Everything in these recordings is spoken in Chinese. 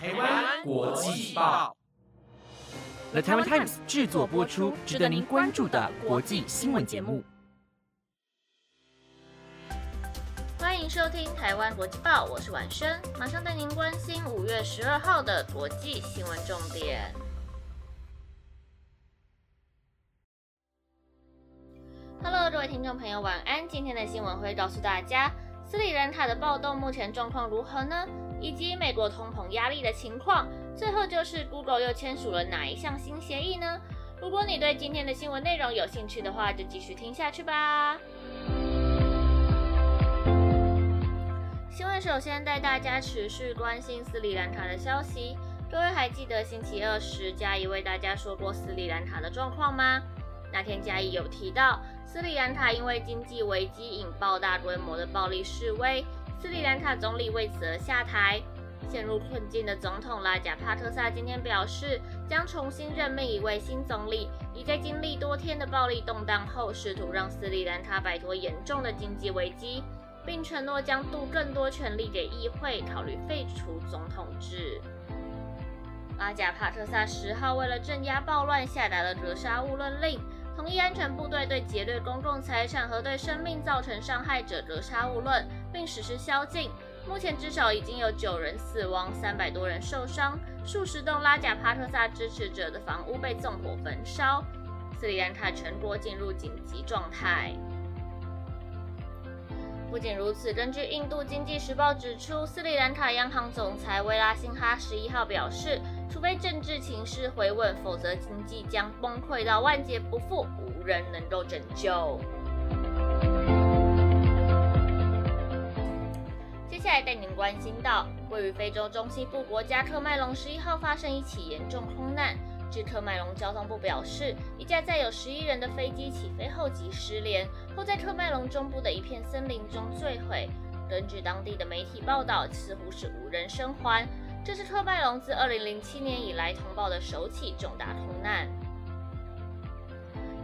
台湾国际报，The Taiwan Times 制作播出，值得您关注的国际新闻节目。欢迎收听台湾国际报，我是婉生，马上带您关心五月十二号的国际新闻重点。Hello，各位听众朋友，晚安。今天的新闻会告诉大家，斯里兰卡的暴动目前状况如何呢？以及美国通膨压力的情况，最后就是 Google 又签署了哪一项新协议呢？如果你对今天的新闻内容有兴趣的话，就继续听下去吧。新闻首先带大家持续关心斯里兰卡的消息。各位还记得星期二时嘉怡为大家说过斯里兰卡的状况吗？那天嘉怡有提到，斯里兰卡因为经济危机引爆大规模的暴力示威。斯里兰卡总理为此而下台，陷入困境的总统拉贾帕特萨今天表示，将重新任命一位新总理，已在经历多天的暴力动荡后，试图让斯里兰卡摆脱严重的经济危机，并承诺将渡更多权力给议会，考虑废除总统制。拉贾帕特萨十号为了镇压暴乱，下达了格杀勿论令。统一安全部队对劫掠公共财产和对生命造成伤害者格杀勿论，并实施宵禁。目前至少已经有九人死亡，三百多人受伤，数十栋拉贾帕特萨支持者的房屋被纵火焚烧。斯里兰卡全国进入紧急状态。不仅如此，根据印度经济时报指出，斯里兰卡央行总裁维拉辛哈十一号表示。除非政治情势回稳，否则经济将崩溃到万劫不复，无人能够拯救。接下来带您关心到，位于非洲中西部国家特麦隆十一号发生一起严重空难。据特麦隆交通部表示，一架载有十一人的飞机起飞后即失联，后在特麦隆中部的一片森林中坠毁。根据当地的媒体报道，似乎是无人生还。这是特麦隆自2007年以来通报的首起重大空难。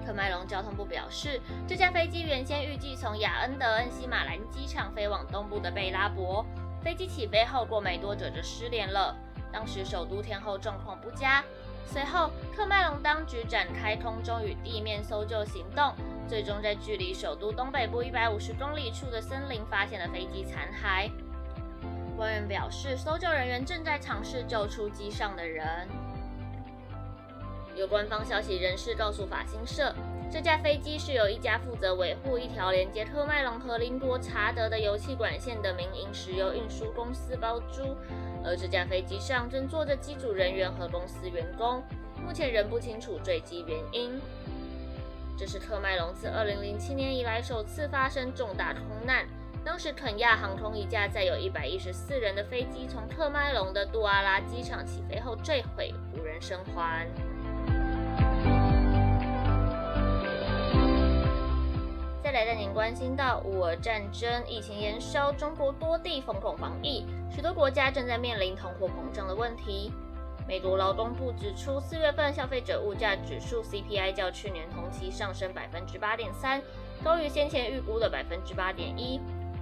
特麦隆交通部表示，这架飞机原先预计从雅恩德恩西马兰机场飞往东部的贝拉伯，飞机起飞后过没多久就失联了。当时首都天后状况不佳。随后，特麦隆当局展开空中与地面搜救行动，最终在距离首都东北部150公里处的森林发现了飞机残骸。官员表示，搜救人员正在尝试救出机上的人。有官方消息人士告诉法新社，这架飞机是由一家负责维护一条连接特麦隆和林国查德的油气管线的民营石油运输公司包租，而这架飞机上正坐着机组人员和公司员工，目前仍不清楚坠机原因。这是特麦隆自2007年以来首次发生重大空难。当时，肯亚航空一架载有一百一十四人的飞机从特麦隆的杜阿拉机场起飞后坠毁，无人生还。再来带您关心到乌俄战争、疫情延烧，中国多地封控防疫，许多国家正在面临通货膨胀的问题。美国劳工部指出，四月份消费者物价指数 CPI 较去年同期上升百分之八点三，高于先前预估的百分之八点一。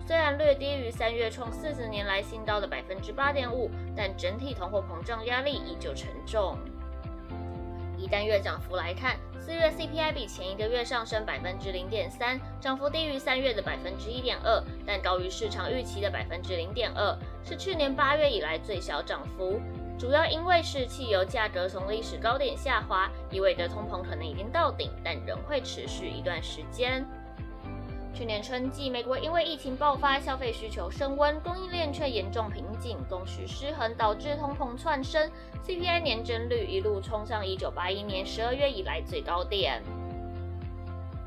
虽然略低于三月创四十年来新高的百分之八点五，但整体通货膨胀压力依旧沉重。以单月涨幅来看，四月 CPI 比前一个月上升百分之零点三，涨幅低于三月的百分之一点二，但高于市场预期的百分之零点二，是去年八月以来最小涨幅。主要因为是汽油价格从历史高点下滑，意味着通膨可能已经到顶，但仍会持续一段时间。去年春季，美国因为疫情爆发，消费需求升温，供应链却严重瓶颈，供需失衡，导致通膨窜升，CPI 年增率一路冲上1981年12月以来最高点。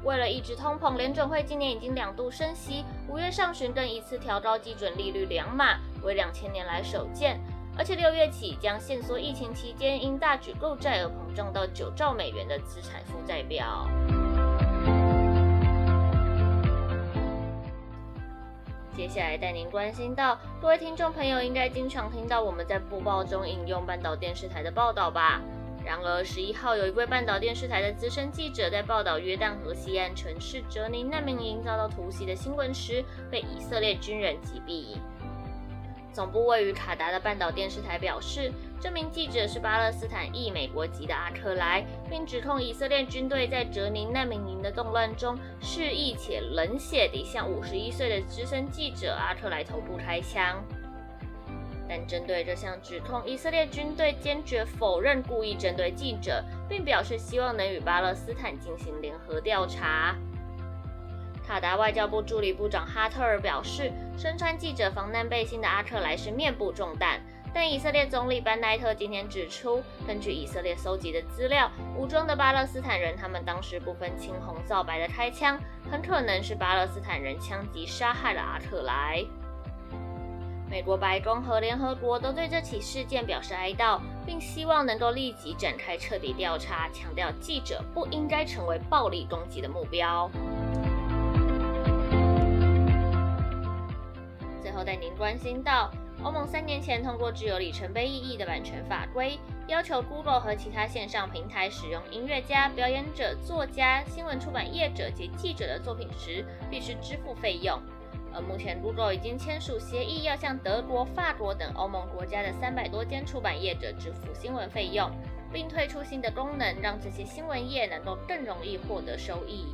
为了抑制通膨，联准会今年已经两度升息，五月上旬更一次调高基准利率两码，为两千年来首见，而且六月起将限缩疫情期间因大举购债而膨胀到九兆美元的资产负债表。接下来带您关心到，各位听众朋友应该经常听到我们在播报中引用半岛电视台的报道吧？然而十一号有一位半岛电视台的资深记者在报道约旦河西岸城市哲尼难民营遭到突袭的新闻时，被以色列军人击毙。总部位于卡达的半岛电视台表示，这名记者是巴勒斯坦裔美国籍的阿克莱，并指控以色列军队在哲宁难民营的动乱中蓄意且冷血地向51岁的资深记者阿克莱头部开枪。但针对这项指控，以色列军队坚决否认故意针对记者，并表示希望能与巴勒斯坦进行联合调查。卡达外交部助理部长哈特尔表示，身穿记者防弹背心的阿克莱是面部中弹。但以色列总理班奈特今天指出，根据以色列搜集的资料，武装的巴勒斯坦人他们当时不分青红皂白的开枪，很可能是巴勒斯坦人枪击杀害了阿克莱。美国白宫和联合国都对这起事件表示哀悼，并希望能够立即展开彻底调查，强调记者不应该成为暴力攻击的目标。带您关心到，欧盟三年前通过具有里程碑意义的版权法规，要求 Google 和其他线上平台使用音乐家、表演者、作家、新闻出版业者及记者的作品时，必须支付费用。而目前 Google 已经签署协议，要向德国、法国等欧盟国家的三百多间出版业者支付新闻费用，并推出新的功能，让这些新闻业能够更容易获得收益。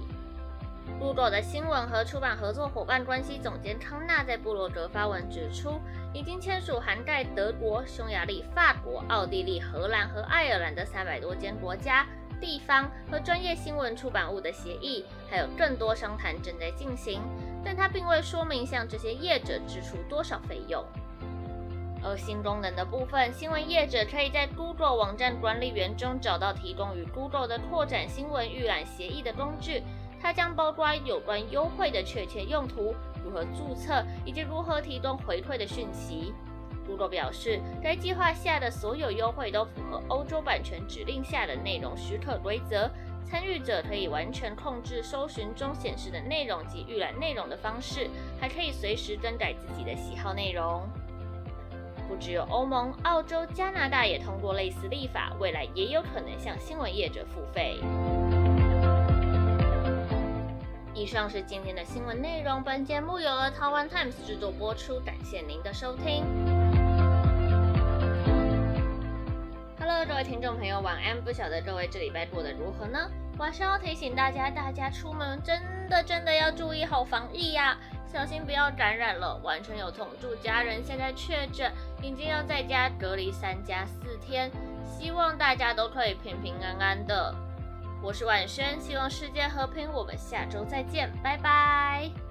Google 的新闻和出版合作伙伴关系总监康纳在布洛格发文指出，已经签署涵盖德国、匈牙利、法国、奥地利、荷兰和爱尔兰的三百多间国家、地方和专业新闻出版物的协议，还有更多商谈正在进行。但他并未说明向这些业者支出多少费用。而新功能的部分，新闻业者可以在 Google 网站管理员中找到提供与 Google 的扩展新闻预览协议的工具。它将包括有关优惠的确切用途、如何注册以及如何提供回馈的讯息。Google 表示，该计划下的所有优惠都符合欧洲版权指令下的内容许可规则。参与者可以完全控制搜寻中显示的内容及预览内容的方式，还可以随时更改自己的喜好内容。不只有欧盟、澳洲、加拿大也通过类似立法，未来也有可能向新闻业者付费。以上是今天的新闻内容。本节目由了台湾 Times 制作播出，感谢您的收听。Hello，各位听众朋友，晚安。不晓得各位这礼拜过得如何呢？晚上要提醒大家，大家出门真的真的要注意好防疫呀，小心不要感染了。完全有同住家人现在确诊，已经要在家隔离三加四天，希望大家都可以平平安安的。我是婉萱，希望世界和平。我们下周再见，拜拜。